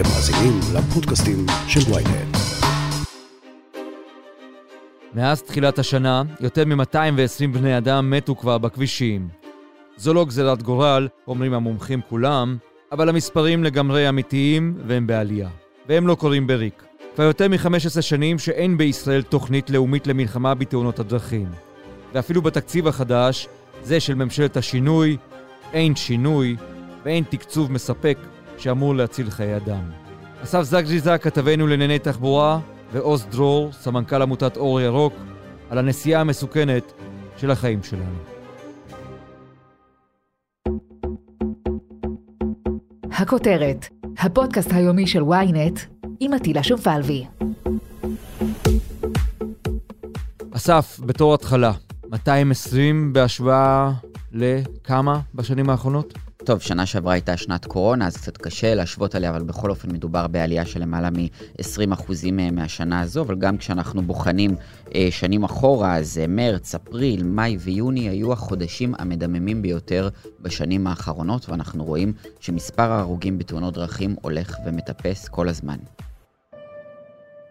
אתם מאזינים לפודקאסטים של ויינט. מאז תחילת השנה, יותר מ-220 בני אדם מתו כבר בכבישים. זו לא גזירת גורל, אומרים המומחים כולם, אבל המספרים לגמרי אמיתיים והם בעלייה. והם לא קורים בריק. כבר יותר מ-15 שנים שאין בישראל תוכנית לאומית למלחמה בתאונות הדרכים. ואפילו בתקציב החדש, זה של ממשלת השינוי, אין שינוי ואין תקצוב מספק שאמור להציל חיי אדם. אסף זגז'יזה, כתבנו לענייני תחבורה, ועוז דרור, סמנכ"ל עמותת אור ירוק, על הנסיעה המסוכנת של החיים שלנו. הכותרת, הפודקאסט היומי של ynet עם עטילה שומפלבי. אסף, בתור התחלה, 220 בהשוואה לכמה בשנים האחרונות? טוב, שנה שעברה הייתה שנת קורונה, אז קצת קשה להשוות עליה, אבל בכל אופן מדובר בעלייה של למעלה מ-20% אה, מהשנה הזו, אבל גם כשאנחנו בוחנים אה, שנים אחורה, אז אה, מרץ, אפריל, מאי ויוני היו החודשים המדממים ביותר בשנים האחרונות, ואנחנו רואים שמספר ההרוגים בתאונות דרכים הולך ומטפס כל הזמן.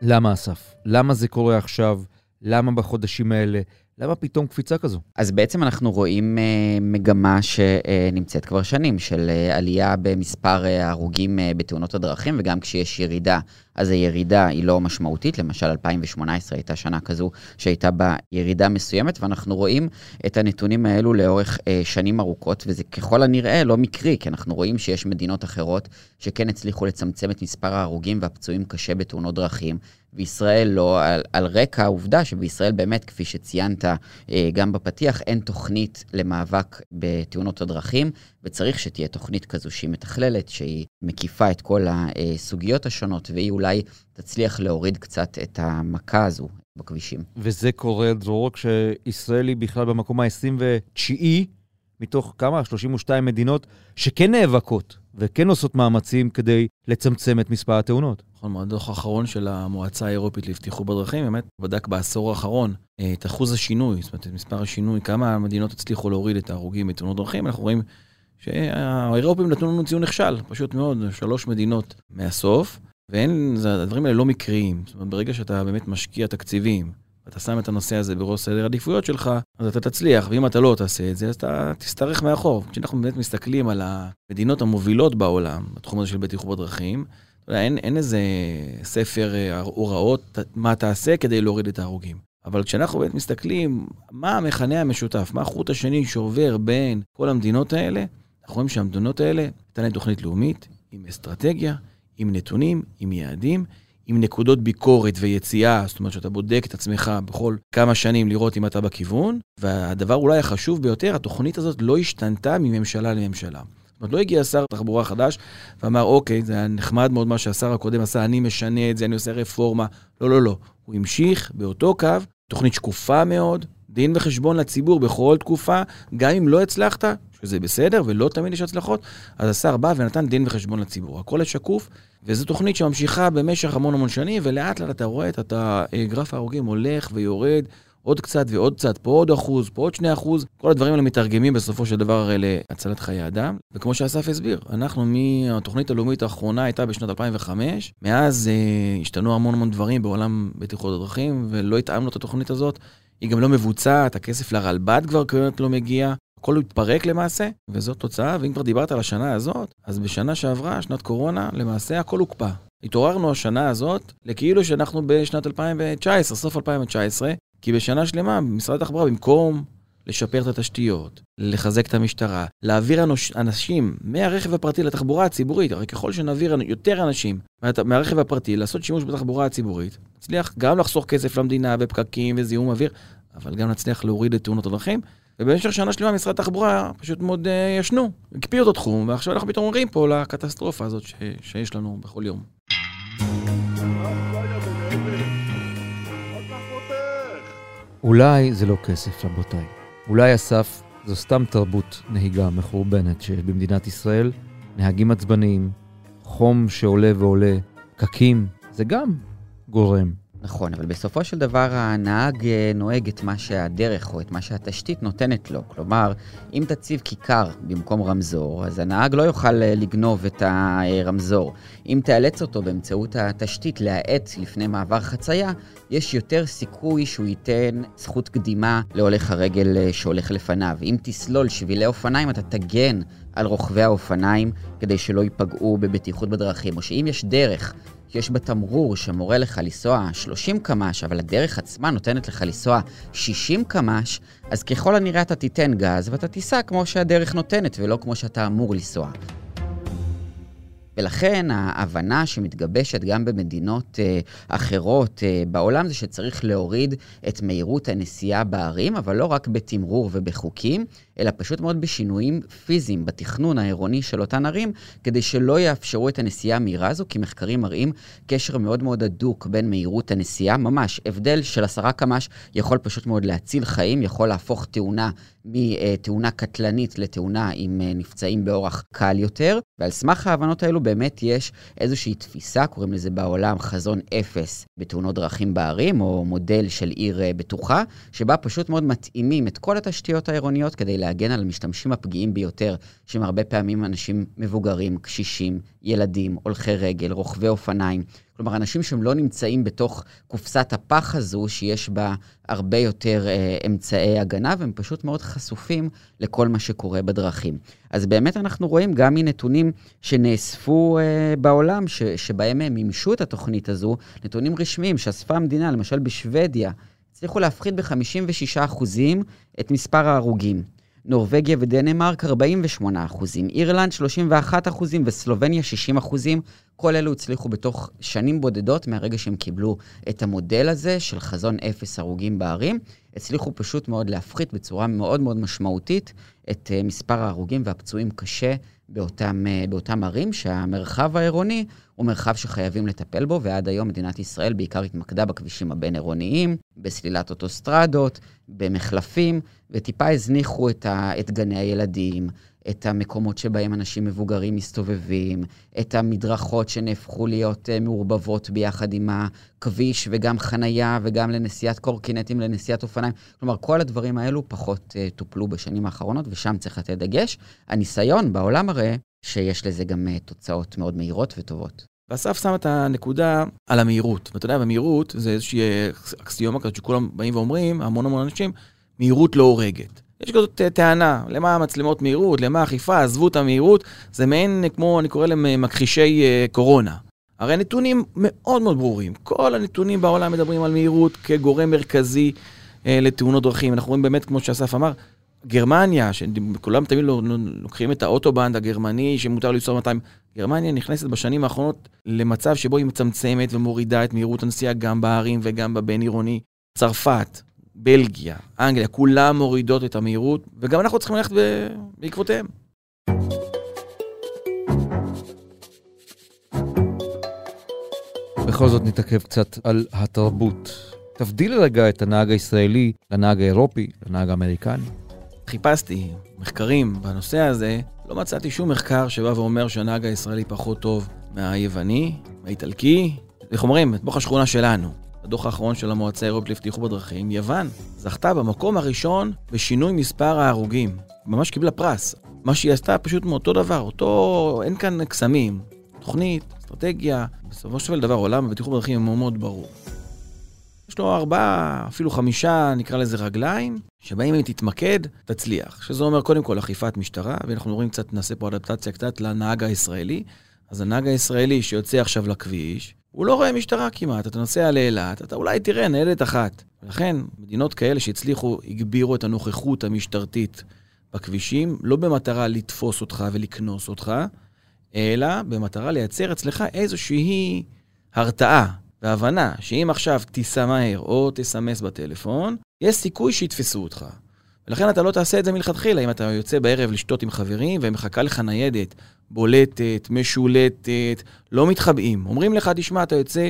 למה, אסף? למה זה קורה עכשיו? למה בחודשים האלה? למה פתאום קפיצה כזו? אז בעצם אנחנו רואים uh, מגמה שנמצאת כבר שנים, של uh, עלייה במספר uh, ההרוגים uh, בתאונות הדרכים, וגם כשיש ירידה, אז הירידה היא לא משמעותית. למשל, 2018 הייתה שנה כזו שהייתה בה ירידה מסוימת, ואנחנו רואים את הנתונים האלו לאורך uh, שנים ארוכות, וזה ככל הנראה לא מקרי, כי אנחנו רואים שיש מדינות אחרות שכן הצליחו לצמצם את מספר ההרוגים והפצועים קשה בתאונות דרכים, וישראל לא, על, על רקע העובדה שבישראל באמת, כפי שציינת אה, גם בפתיח, אין תוכנית למאבק בתאונות הדרכים, וצריך שתהיה תוכנית כזו שהיא מתכללת, שהיא מקיפה את כל הסוגיות השונות, והיא אולי תצליח להוריד קצת את המכה הזו בכבישים. וזה קורה, דרור, כשישראל היא בכלל במקום ה-29 מתוך כמה? 32 מדינות שכן נאבקות וכן עושות מאמצים כדי לצמצם את מספר התאונות. נכון, מאוד הדוח האחרון של המועצה האירופית לבטיחות בדרכים, באמת בדק בעשור האחרון אה, את אחוז השינוי, זאת אומרת, את מספר השינוי, כמה המדינות הצליחו להוריד את ההרוגים בתאונות דרכים, אנחנו רואים שהאירופים נתנו לנו ציון נכשל, פשוט מאוד, שלוש מדינות מהסוף, ואין, הדברים האלה לא מקריים. זאת אומרת, ברגע שאתה באמת משקיע תקציבים, ואתה שם את הנושא הזה בראש סדר העדיפויות שלך, אז אתה תצליח, ואם אתה לא תעשה את זה, אז אתה תשתרך מאחור. כשאנחנו באמת מסתכלים על המדינות המובילות בעולם, בתחום הזה של בטיחות בדרכים, אין, אין איזה ספר אה, הוראות מה תעשה כדי להוריד את ההרוגים. אבל כשאנחנו באמת מסתכלים מה המכנה המשותף, מה החוט השני שעובר בין כל המדינות האלה, אנחנו רואים שהמדינות האלה, הייתה להן תוכנית לאומית, עם אסטרטגיה, עם נתונים, עם יעדים, עם נקודות ביקורת ויציאה, זאת אומרת שאתה בודק את עצמך בכל כמה שנים לראות אם אתה בכיוון, והדבר אולי החשוב ביותר, התוכנית הזאת לא השתנתה מממשלה לממשלה. זאת אומרת, לא הגיע שר תחבורה חדש ואמר, אוקיי, זה היה נחמד מאוד מה שהשר הקודם עשה, אני משנה את זה, אני עושה רפורמה. לא, לא, לא. הוא המשיך באותו קו, תוכנית שקופה מאוד, דין וחשבון לציבור בכל תקופה, גם אם לא הצלחת, שזה בסדר ולא תמיד יש הצלחות, אז השר בא ונתן דין וחשבון לציבור. הכל שקוף, וזו תוכנית שממשיכה במשך המון המון שנים, ולאט לאט אתה רואה את גרף ההרוגים הולך ויורד. עוד קצת ועוד קצת, פה עוד אחוז, פה עוד שני אחוז. כל הדברים האלה מתרגמים בסופו של דבר הרי להצלת חיי אדם. וכמו שאסף הסביר, אנחנו מהתוכנית הלאומית האחרונה הייתה בשנת 2005, מאז אה, השתנו המון המון דברים בעולם בטיחות הדרכים, ולא התאמנו את התוכנית הזאת. היא גם לא מבוצעת, הכסף לרלב"ד כבר כמעט לא מגיע. הכל התפרק למעשה, וזאת תוצאה, ואם כבר דיברת על השנה הזאת, אז בשנה שעברה, שנת קורונה, למעשה הכל הוקפא. התעוררנו השנה הזאת לכאילו שאנחנו בשנת 2019, סוף 2019, כי בשנה שלמה משרד התחבורה, במקום לשפר את התשתיות, לחזק את המשטרה, להעביר אנשים מהרכב הפרטי לתחבורה הציבורית, הרי ככל שנעביר יותר אנשים מהרכב הפרטי לעשות שימוש בתחבורה הציבורית, נצליח גם לחסוך כסף למדינה ופקקים וזיהום אוויר, אבל גם נצליח להוריד את תאונות הדרכים. ובמשך שנה שלמה משרד התחבורה פשוט מאוד uh, ישנו, הקפיאו את התחום, ועכשיו אנחנו פתאום אומרים פה לקטסטרופה הזאת ש, שיש לנו בכל יום. אולי זה לא כסף, רבותיי. אולי אסף זו סתם תרבות נהיגה מחורבנת שיש במדינת ישראל. נהגים עצבניים, חום שעולה ועולה, פקקים, זה גם גורם נכון, אבל בסופו של דבר הנהג אה, נוהג את מה שהדרך או את מה שהתשתית נותנת לו. כלומר, אם תציב כיכר במקום רמזור, אז הנהג לא יוכל אה, לגנוב את הרמזור. אם תאלץ אותו באמצעות התשתית להאט לפני מעבר חצייה, יש יותר סיכוי שהוא ייתן זכות קדימה להולך הרגל אה, שהולך לפניו. אם תסלול שבילי אופניים, אתה תגן על רוכבי האופניים כדי שלא ייפגעו בבטיחות בדרכים. או שאם יש דרך שיש בה תמרור שמורה לך לנסוע 30 קמ"ש, אבל הדרך עצמה נותנת לך לנסוע 60 קמ"ש, אז ככל הנראה אתה תיתן גז ואתה תיסע כמו שהדרך נותנת ולא כמו שאתה אמור לנסוע. ולכן ההבנה שמתגבשת גם במדינות אה, אחרות אה, בעולם זה שצריך להוריד את מהירות הנסיעה בערים, אבל לא רק בתמרור ובחוקים, אלא פשוט מאוד בשינויים פיזיים בתכנון העירוני של אותן ערים, כדי שלא יאפשרו את הנסיעה המהירה הזו, כי מחקרים מראים קשר מאוד מאוד הדוק בין מהירות הנסיעה, ממש הבדל של עשרה קמ"ש יכול פשוט מאוד להציל חיים, יכול להפוך תאונה מתאונה קטלנית לתאונה עם אה, נפצעים באורח קל יותר, ועל סמך ההבנות האלו באמת יש איזושהי תפיסה, קוראים לזה בעולם חזון אפס בתאונות דרכים בערים, או מודל של עיר אה, בטוחה, שבה פשוט מאוד מתאימים את כל התשתיות העירוניות כדי להגן על המשתמשים הפגיעים ביותר, שהם הרבה פעמים אנשים מבוגרים, קשישים, ילדים, הולכי רגל, רוכבי אופניים. כלומר, אנשים שהם לא נמצאים בתוך קופסת הפח הזו, שיש בה הרבה יותר אה, אמצעי הגנה, והם פשוט מאוד חשופים לכל מה שקורה בדרכים. אז באמת אנחנו רואים גם מנתונים שנאספו אה, בעולם, ש, שבהם הם מימשו את התוכנית הזו, נתונים רשמיים שאספה המדינה, למשל בשוודיה, הצליחו להפחית ב-56% את מספר ההרוגים. נורבגיה ודנמרק 48 אחוזים, אירלנד 31 אחוזים וסלובניה 60 אחוזים. כל אלו הצליחו בתוך שנים בודדות מהרגע שהם קיבלו את המודל הזה של חזון אפס הרוגים בערים. הצליחו פשוט מאוד להפחית בצורה מאוד מאוד משמעותית את אה, מספר ההרוגים והפצועים קשה באותם, אה, באותם ערים, שהמרחב העירוני הוא מרחב שחייבים לטפל בו, ועד היום מדינת ישראל בעיקר התמקדה בכבישים הבין-עירוניים, בסלילת אוטוסטרדות, במחלפים, וטיפה הזניחו את, ה, את גני הילדים, את המקומות שבהם אנשים מבוגרים מסתובבים, את המדרכות שנהפכו להיות uh, מעורבבות ביחד עם הכביש, וגם חנייה, וגם לנסיעת קורקינטים, לנסיעת אופניים. כלומר, כל הדברים האלו פחות uh, טופלו בשנים האחרונות, ושם צריך לתת דגש. הניסיון בעולם מראה שיש לזה גם uh, תוצאות מאוד מהירות וטובות. ואסף שם את הנקודה על המהירות. ואתה יודע, במהירות זה איזושהי אקסיומה כזאת שכולם באים ואומרים, המון המון אנשים, מהירות לא הורגת. יש כזאת טענה, למה המצלמות מהירות, למה אכיפה, עזבו את המהירות, זה מעין כמו, אני קורא להם מכחישי uh, קורונה. הרי הנתונים מאוד מאוד ברורים. כל הנתונים בעולם מדברים על מהירות כגורם מרכזי לתאונות דרכים. אנחנו רואים באמת, כמו שאסף אמר, גרמניה, שכולם תמיד לא, לא, לוקחים את האוטובנד הגרמני שמותר לנסוע 200, גרמניה נכנסת בשנים האחרונות למצב שבו היא מצמצמת ומורידה את מהירות הנסיעה גם בערים וגם בבין עירוני. צרפת, בלגיה, אנגליה, כולם מורידות את המהירות, וגם אנחנו צריכים ללכת בעקבותיהם. בכל זאת נתעכב קצת על התרבות. תבדיל רגע את הנהג הישראלי לנהג האירופי, לנהג האמריקני. חיפשתי מחקרים בנושא הזה, לא מצאתי שום מחקר שבא ואומר שהנהג הישראלי פחות טוב מהיווני, מהאיטלקי. איך אומרים? את בוך השכונה שלנו. בדוח האחרון של המועצה האירופית לבטיחות בדרכים, יוון זכתה במקום הראשון בשינוי מספר ההרוגים. ממש קיבלה פרס. מה שהיא עשתה פשוט מאותו דבר, אותו, אין כאן קסמים. תוכנית, אסטרטגיה, בסופו של דבר עולם הבטיחות בדרכים הוא מאוד ברור. יש לו ארבעה, אפילו חמישה, נקרא לזה רגליים, שבהם אם תתמקד, תצליח. שזה אומר קודם כל אכיפת משטרה, ואנחנו רואים קצת, נעשה פה אדפטציה קצת לנהג הישראלי. אז הנהג הישראלי שיוצא עכשיו לכביש, הוא לא רואה משטרה כמעט, אתה נוסע לאילת, אתה אולי תראה ניידת אחת. ולכן, מדינות כאלה שהצליחו, הגבירו את הנוכחות המשטרתית בכבישים, לא במטרה לתפוס אותך ולקנוס אותך, אלא במטרה לייצר אצלך איזושהי הרתעה והבנה שאם עכשיו תיסע מהר או תסמס בטלפון, יש סיכוי שיתפסו אותך. ולכן אתה לא תעשה את זה מלכתחילה. אם אתה יוצא בערב לשתות עם חברים ומחכה לך ניידת בולטת, משולטת, לא מתחבאים. אומרים לך, תשמע, אתה יוצא,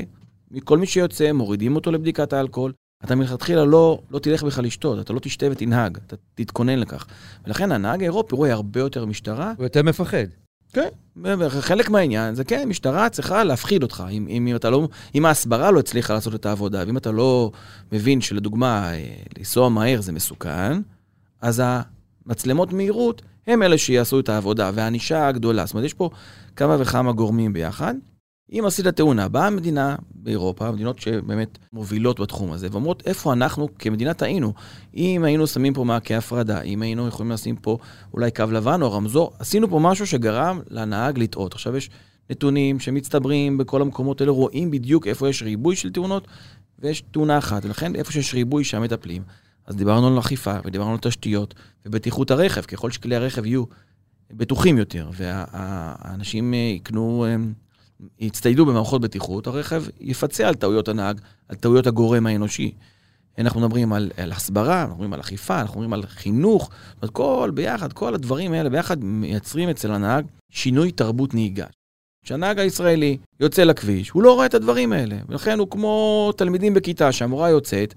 כל מי שיוצא, מורידים אותו לבדיקת האלכוהול. אתה מלכתחילה לא, לא תלך בכלל לשתות, אתה לא תשתה ותנהג, אתה תתכונן לכך. ולכן הנהג האירופי רואה הרבה יותר משטרה. הוא יותר מפחד. כן, חלק מהעניין זה כן, משטרה צריכה להפחיד אותך. אם, אם, אם, אתה לא, אם ההסברה לא הצליחה לעשות את העבודה, ואם אתה לא מבין שלדוגמה, אה, לנסוע מהר זה מסוכן, אז המצלמות מהירות הם אלה שיעשו את העבודה, והענישה הגדולה. זאת אומרת, יש פה כמה וכמה גורמים ביחד. אם עשית תאונה, באה המדינה באירופה, מדינות שבאמת מובילות בתחום הזה, ואומרות איפה אנחנו כמדינה טעינו. אם היינו שמים פה מעקי הפרדה, אם היינו יכולים לשים פה אולי קו לבן או רמזור, עשינו פה משהו שגרם לנהג לטעות. עכשיו יש נתונים שמצטברים בכל המקומות האלה, רואים בדיוק איפה יש ריבוי של תאונות, ויש תאונה אחת, ולכן איפה שיש ריבוי שם מטפלים. אז דיברנו על אכיפה, ודיברנו על תשתיות, ובטיחות הרכב, ככל שכלי הרכב יהיו בטוחים יותר, והאנשים אה, יקנו אה, יצטיידו במערכות בטיחות, הרכב יפצה על טעויות הנהג, על טעויות הגורם האנושי. אנחנו מדברים על, על הסברה, אנחנו מדברים על אכיפה, אנחנו מדברים על חינוך, זאת אומרת, כל ביחד, כל הדברים האלה ביחד מייצרים אצל הנהג שינוי תרבות נהיגה. כשהנהג הישראלי יוצא לכביש, הוא לא רואה את הדברים האלה, ולכן הוא כמו תלמידים בכיתה שהמורה יוצאת,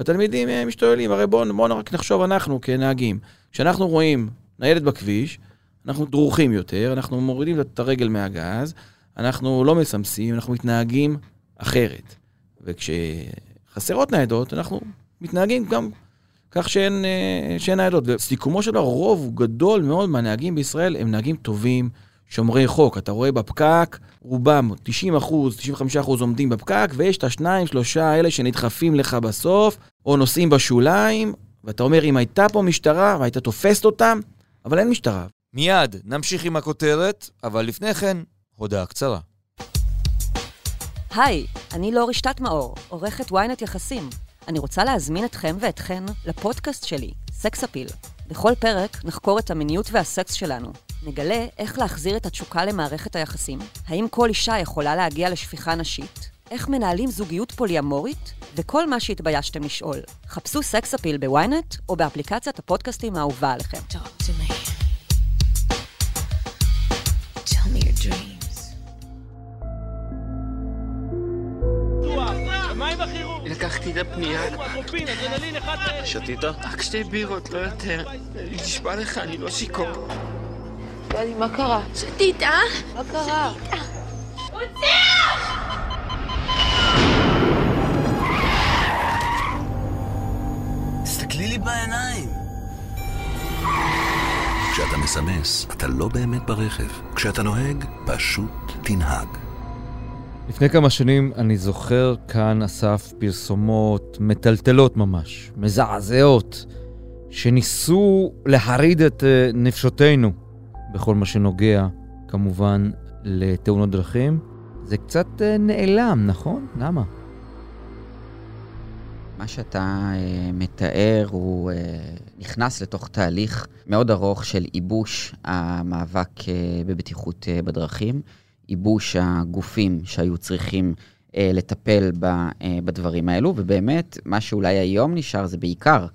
והתלמידים אה, משתוללים, הרי בואו בוא רק נחשוב אנחנו כנהגים. כשאנחנו רואים ניידת בכביש, אנחנו דרוכים יותר, אנחנו מורידים את הרגל מהגז, אנחנו לא מסמסים, אנחנו מתנהגים אחרת. וכשחסרות ניידות, אנחנו מתנהגים גם כך שאין, אה, שאין ניידות. וסיכומו של דבר, רוב גדול מאוד מהנהגים בישראל הם נהגים טובים, שומרי חוק. אתה רואה בפקק, רובם, 90 אחוז, 95 אחוז עומדים בפקק, ויש את השניים, שלושה האלה שנדחפים לך בסוף, או נוסעים בשוליים, ואתה אומר, אם הייתה פה משטרה והיית תופסת אותם, אבל אין משטרה. מיד נמשיך עם הכותרת, אבל לפני כן, הודעה קצרה. היי, אני לאור רשתת מאור, עורכת ynet יחסים. אני רוצה להזמין אתכם ואתכן לפודקאסט שלי, סקס אפיל. בכל פרק נחקור את המיניות והסקס שלנו. נגלה איך להחזיר את התשוקה למערכת היחסים, האם כל אישה יכולה להגיע לשפיכה נשית, איך מנהלים זוגיות פוליאמורית, וכל מה שהתביישתם לשאול. חפשו סקס אפיל בוויינט או באפליקציית הפודקאסטים האהובה עליכם. לקחתי את הפנייה. שתית? רק שתי בירות, לא יותר. נשבע לך, אני לא שיכור. גדי, מה קרה? שתית, אה? מה קרה? רוצח! תסתכלי לי בעיניים. כשאתה מסמס, אתה לא באמת ברכב. כשאתה נוהג, פשוט תנהג. לפני כמה שנים אני זוכר כאן אסף פרסומות מטלטלות ממש, מזעזעות, שניסו להרעיד את אה, נפשותינו בכל מה שנוגע כמובן לתאונות דרכים. זה קצת אה, נעלם, נכון? למה? מה שאתה uh, מתאר הוא uh, נכנס לתוך תהליך מאוד ארוך של ייבוש המאבק uh, בבטיחות uh, בדרכים. ייבוש הגופים שהיו צריכים אה, לטפל ב, אה, בדברים האלו, ובאמת, מה שאולי היום נשאר זה בעיקר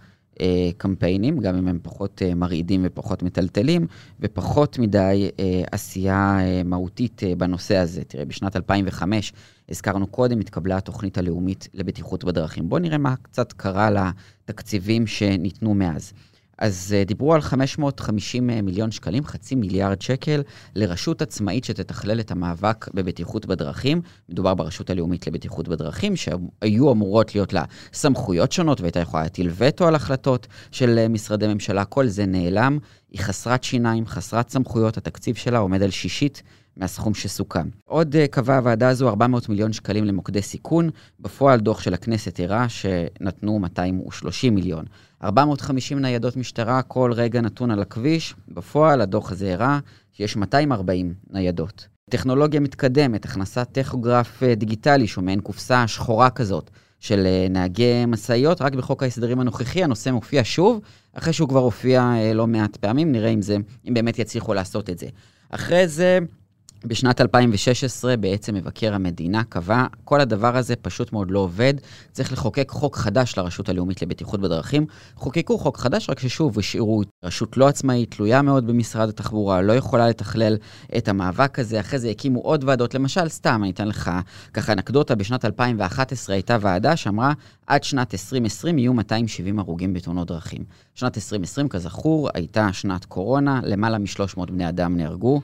אה, קמפיינים, גם אם הם פחות אה, מרעידים ופחות מטלטלים, ופחות מדי אה, עשייה אה, מהותית אה, בנושא הזה. תראה, בשנת 2005, הזכרנו קודם, התקבלה התוכנית הלאומית לבטיחות בדרכים. בואו נראה מה קצת קרה לתקציבים שניתנו מאז. אז uh, דיברו על 550 אה, מיליון שקלים, חצי מיליארד שקל, לרשות עצמאית שתתכלל את המאבק בבטיחות בדרכים. מדובר ברשות הלאומית לבטיחות בדרכים, שהיו אמורות להיות לה סמכויות שונות והייתה יכולה להטיל וטו על החלטות של uh, משרדי ממשלה. כל זה נעלם. היא חסרת שיניים, חסרת סמכויות, התקציב שלה עומד על שישית מהסכום שסוכם. עוד uh, קבעה הוועדה הזו 400 מיליון שקלים למוקדי סיכון. בפועל דוח של הכנסת הראה שנתנו 230 מיליון. 450 ניידות משטרה כל רגע נתון על הכביש. בפועל הדוח הזה הראה שיש 240 ניידות. טכנולוגיה מתקדמת, הכנסת טכוגרף אה, דיגיטלי, שהוא מעין קופסה שחורה כזאת, של אה, נהגי משאיות, רק בחוק ההסדרים הנוכחי הנושא מופיע שוב, אחרי שהוא כבר הופיע לא מעט פעמים, נראה אם, זה, אם באמת יצליחו לעשות את זה. אחרי זה, בשנת 2016 בעצם מבקר המדינה קבע, כל הדבר הזה פשוט מאוד לא עובד, צריך לחוקק חוק חדש לרשות הלאומית לבטיחות בדרכים. חוקקו חוק חדש, רק ששוב השאירו רשות לא עצמאית, תלויה מאוד במשרד התחבורה, לא יכולה לתכלל את המאבק הזה. אחרי זה הקימו עוד ועדות, למשל, סתם, אני אתן לך ככה אנקדוטה, בשנת 2011 הייתה ועדה שאמרה, עד שנת 2020 יהיו 270 הרוגים בתאונות דרכים. שנת 2020, כזכור, הייתה שנת קורונה, למעלה מ-300 בני אדם נהרגו.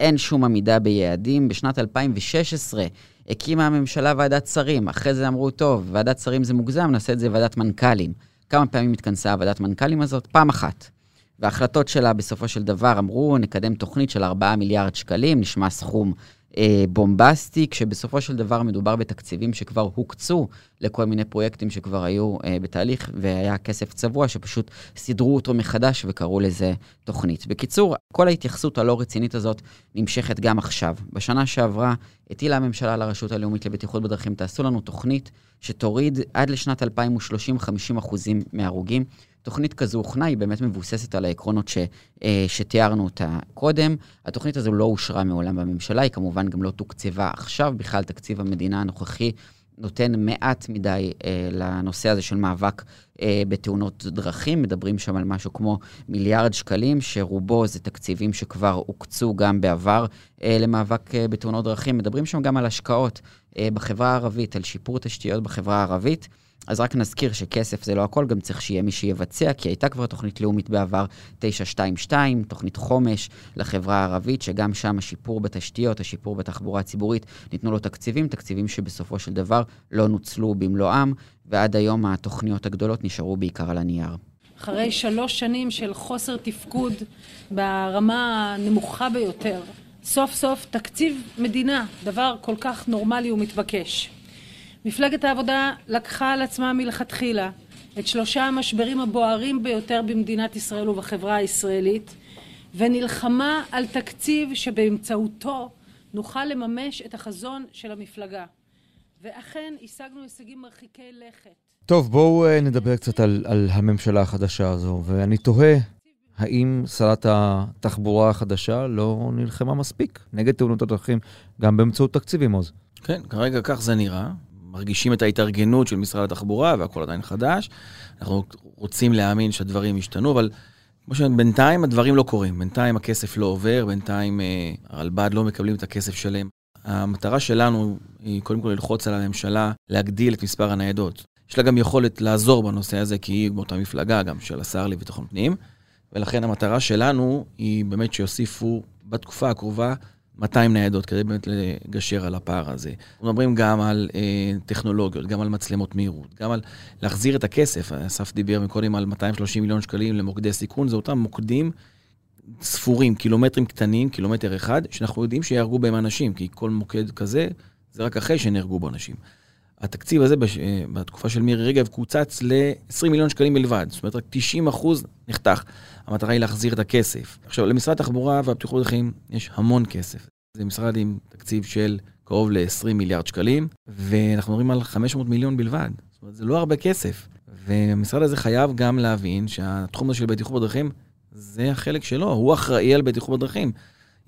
אין שום עמידה ביעדים. בשנת 2016 הקימה הממשלה ועדת שרים, אחרי זה אמרו, טוב, ועדת שרים זה מוגזם, נעשה את זה ועדת מנכ"לים. כמה פעמים התכנסה ועדת מנכ"לים הזאת? פעם אחת. וההחלטות שלה בסופו של דבר אמרו, נקדם תוכנית של 4 מיליארד שקלים, נשמע סכום אה, בומבסטי, כשבסופו של דבר מדובר בתקציבים שכבר הוקצו לכל מיני פרויקטים שכבר היו אה, בתהליך, והיה כסף צבוע שפשוט סידרו אותו מחדש וקראו לזה תוכנית. בקיצור, כל ההתייחסות הלא רצינית הזאת נמשכת גם עכשיו. בשנה שעברה הטילה הממשלה לרשות הלאומית לבטיחות בדרכים, תעשו לנו תוכנית שתוריד עד לשנת 2030 50% מההרוגים. תוכנית כזו הוכנה, היא באמת מבוססת על העקרונות ש, אה, שתיארנו אותה קודם. התוכנית הזו לא אושרה מעולם בממשלה, היא כמובן גם לא תוקצבה עכשיו. בכלל, תקציב המדינה הנוכחי נותן מעט מדי אה, לנושא הזה של מאבק אה, בתאונות דרכים. מדברים שם על משהו כמו מיליארד שקלים, שרובו זה תקציבים שכבר הוקצו גם בעבר אה, למאבק אה, בתאונות דרכים. מדברים שם גם על השקעות אה, בחברה הערבית, על שיפור תשתיות בחברה הערבית. אז רק נזכיר שכסף זה לא הכל, גם צריך שיהיה מי שיבצע, כי הייתה כבר תוכנית לאומית בעבר 922, תוכנית חומש לחברה הערבית, שגם שם השיפור בתשתיות, השיפור בתחבורה הציבורית, ניתנו לו תקציבים, תקציבים שבסופו של דבר לא נוצלו במלואם, ועד היום התוכניות הגדולות נשארו בעיקר על הנייר. אחרי שלוש שנים של חוסר תפקוד ברמה הנמוכה ביותר, סוף סוף תקציב מדינה, דבר כל כך נורמלי ומתבקש. מפלגת העבודה לקחה על עצמה מלכתחילה את שלושה המשברים הבוערים ביותר במדינת ישראל ובחברה הישראלית ונלחמה על תקציב שבאמצעותו נוכל לממש את החזון של המפלגה. ואכן השגנו הישגים מרחיקי לכת. טוב, בואו אה, נדבר קצת על, על הממשלה החדשה הזו, ואני תוהה, האם שרת התחבורה החדשה לא נלחמה מספיק נגד תאונות הדרכים גם באמצעות תקציבים, עוז? כן, כרגע כך זה נראה. מרגישים את ההתארגנות של משרד התחבורה והכל עדיין חדש. אנחנו רוצים להאמין שהדברים ישתנו, אבל כמו שאומרים, בינתיים הדברים לא קורים. בינתיים הכסף לא עובר, בינתיים אה, הרלב"ד לא מקבלים את הכסף שלהם. המטרה שלנו היא קודם כל ללחוץ על הממשלה להגדיל את מספר הניידות. יש לה גם יכולת לעזור בנושא הזה, כי היא באותה מפלגה גם של השר לביטחון פנים, ולכן המטרה שלנו היא באמת שיוסיפו בתקופה הקרובה 200 ניידות כדי באמת לגשר על הפער הזה. אנחנו מדברים גם על אה, טכנולוגיות, גם על מצלמות מהירות, גם על להחזיר את הכסף. אסף דיבר מקודם על 230 מיליון שקלים למוקדי סיכון, זה אותם מוקדים ספורים, קילומטרים קטנים, קילומטר אחד, שאנחנו יודעים שיהרגו בהם אנשים, כי כל מוקד כזה, זה רק אחרי שנהרגו בו אנשים. התקציב הזה בש... אה, בתקופה של מירי רגב קוצץ ל-20 מיליון שקלים בלבד, זאת אומרת רק 90 אחוז נחתך. המטרה היא להחזיר את הכסף. עכשיו, למשרד התחבורה והבטיחות בדרכים יש המון כסף. זה משרד עם תקציב של קרוב ל-20 מיליארד שקלים, ואנחנו מדברים על 500 מיליון בלבד. זאת אומרת, זה לא הרבה כסף. והמשרד הזה חייב גם להבין שהתחום הזה של בטיחות בדרכים, זה החלק שלו, הוא אחראי על בטיחות בדרכים.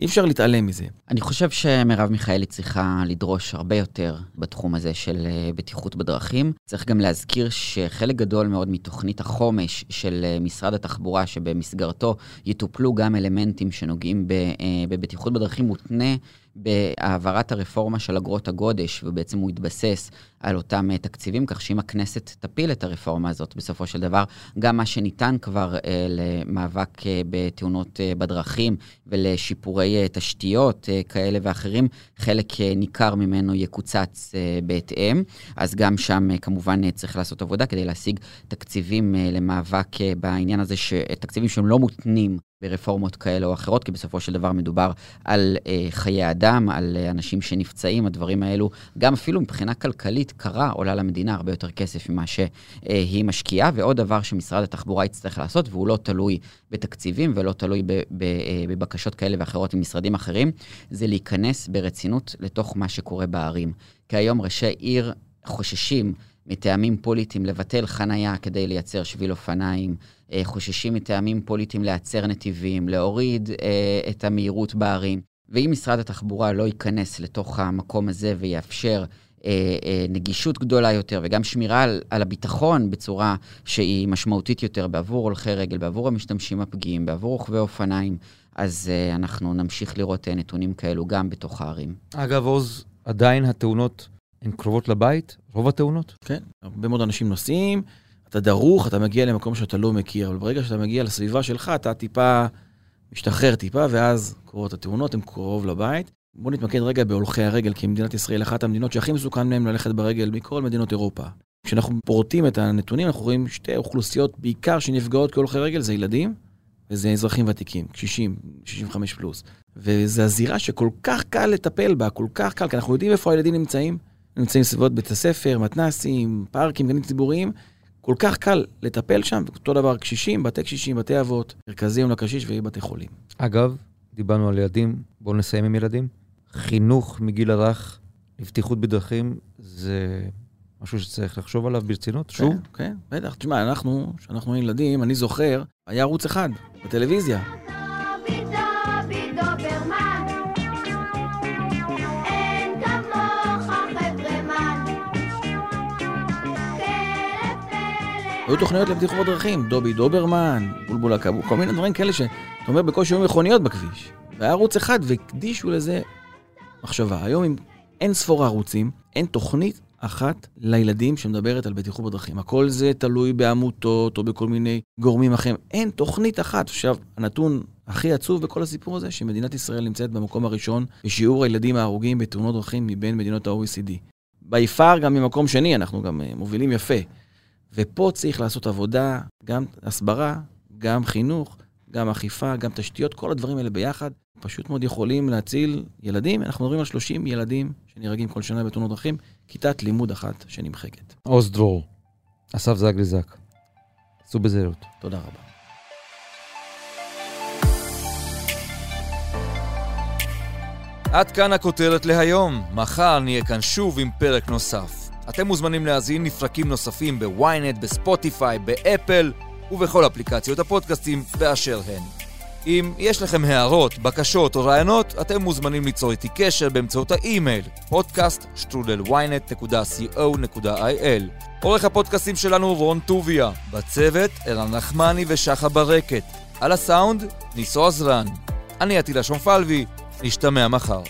אי אפשר להתעלם מזה. אני חושב שמרב מיכאלי צריכה לדרוש הרבה יותר בתחום הזה של אה, בטיחות בדרכים. צריך גם להזכיר שחלק גדול מאוד מתוכנית החומש של אה, משרד התחבורה, שבמסגרתו יטופלו גם אלמנטים שנוגעים אה, בבטיחות בדרכים, מותנה בהעברת הרפורמה של אגרות הגודש, ובעצם הוא יתבסס על אותם תקציבים, כך שאם הכנסת תפיל את הרפורמה הזאת בסופו של דבר, גם מה שניתן כבר אה, למאבק אה, בתאונות אה, בדרכים ולשיפורי אה, תשתיות אה, כאלה ואחרים, חלק אה, ניכר ממנו יקוצץ אה, בהתאם. אז גם שם אה, כמובן אה, צריך לעשות עבודה כדי להשיג תקציבים אה, למאבק אה, בעניין הזה, ש... תקציבים שהם לא מותנים ברפורמות כאלה או אחרות, כי בסופו של דבר מדובר על אה, חיי אדם, על אה, אנשים שנפצעים, הדברים האלו, גם אפילו מבחינה כלכלית קרה, עולה למדינה הרבה יותר כסף ממה שהיא משקיעה. ועוד דבר שמשרד התחבורה יצטרך לעשות, והוא לא תלוי בתקציבים ולא תלוי ב, ב, אה, בבקשות כאלה ואחרות ממשרדים אחרים, זה להיכנס ברצינות לתוך מה שקורה בערים. כי היום ראשי עיר חוששים מטעמים פוליטיים לבטל חנייה כדי לייצר שביל אופניים, אה, חוששים מטעמים פוליטיים להצר נתיבים, להוריד אה, את המהירות בערים. ואם משרד התחבורה לא ייכנס לתוך המקום הזה ויאפשר אה, אה, נגישות גדולה יותר וגם שמירה על, על הביטחון בצורה שהיא משמעותית יותר בעבור הולכי רגל, בעבור המשתמשים הפגיעים, בעבור רוכבי אופניים, אז אה, אנחנו נמשיך לראות אה, נתונים כאלו גם בתוך הערים. אגב, עוז, עדיין התאונות הן קרובות לבית? רוב התאונות? כן, הרבה מאוד אנשים נוסעים, אתה דרוך, אתה מגיע למקום שאתה לא מכיר, אבל ברגע שאתה מגיע לסביבה שלך, אתה טיפה משתחרר טיפה, ואז קורות התאונות, הן קרוב לבית. בואו נתמקד רגע בהולכי הרגל, כי מדינת ישראל אחת המדינות שהכי מסוכן מהם ללכת ברגל מכל מדינות אירופה. כשאנחנו פורטים את הנתונים, אנחנו רואים שתי אוכלוסיות בעיקר שנפגעות כהולכי רגל, זה ילדים וזה אזרחים ותיקים, קשישים, 65 פלוס. וזו הזירה שכל כך קל לטפל בה, כל כך קל, כי אנחנו יודעים איפה הילדים נמצאים. נמצאים סביבות בית הספר, מתנסים, פארקים, גנים ציבוריים. כל כך קל לטפל שם, אותו דבר קשישים, בתי קשישים, בתי אבות, מרכזים לקשיש ובתי חולים. אגב, דיברנו על ילדים, בואו נסיים עם ילדים. חינוך מגיל הרך לבטיחות בדרכים זה משהו שצריך לחשוב עליו ברצינות, שוב? כן, כן, בטח. תשמע, אנחנו, כשאנחנו ילדים, אני זוכר, היה ערוץ אחד בטלוויזיה. היו תוכניות לבטיחות בדרכים, דובי דוברמן, בולבול הכבו, כל מיני דברים כאלה שאתה אומר בקושי היו מכוניות בכביש. והיה ערוץ אחד והקדישו לזה מחשבה. היום עם אין ספור ערוצים, אין תוכנית אחת לילדים שמדברת על בטיחות בדרכים. הכל זה תלוי בעמותות או בכל מיני גורמים אחרים. אין תוכנית אחת. עכשיו, הנתון הכי עצוב בכל הסיפור הזה, שמדינת ישראל נמצאת במקום הראשון בשיעור הילדים ההרוגים בתאונות דרכים מבין מדינות ה-OECD. ביפר גם ממקום שני, אנחנו גם אה, מובילים יפה. ופה צריך לעשות עבודה, גם הסברה, גם חינוך, גם אכיפה, גם תשתיות, כל הדברים האלה ביחד, פשוט מאוד יכולים להציל ילדים. אנחנו מדברים על 30 ילדים שנהרגים כל שנה בתאונות דרכים, כיתת לימוד אחת שנמחקת. עוז דרור, אסף זגליזק, עשו בזהירות. תודה רבה. עד כאן הכותרת להיום. מחר נהיה כאן שוב עם פרק נוסף. אתם מוזמנים להזין לפרקים נוספים בוויינט, בספוטיפיי, באפל ובכל אפליקציות הפודקאסטים באשר הן. אם יש לכם הערות, בקשות או רעיונות, אתם מוזמנים ליצור איתי קשר באמצעות האימייל podcast.ynet.co.il עורך הפודקאסטים שלנו רון טוביה, בצוות ערן נחמני ושחה ברקת, על הסאונד ניסו עזרן. אני עטילה שומפלבי, נשתמע מחר.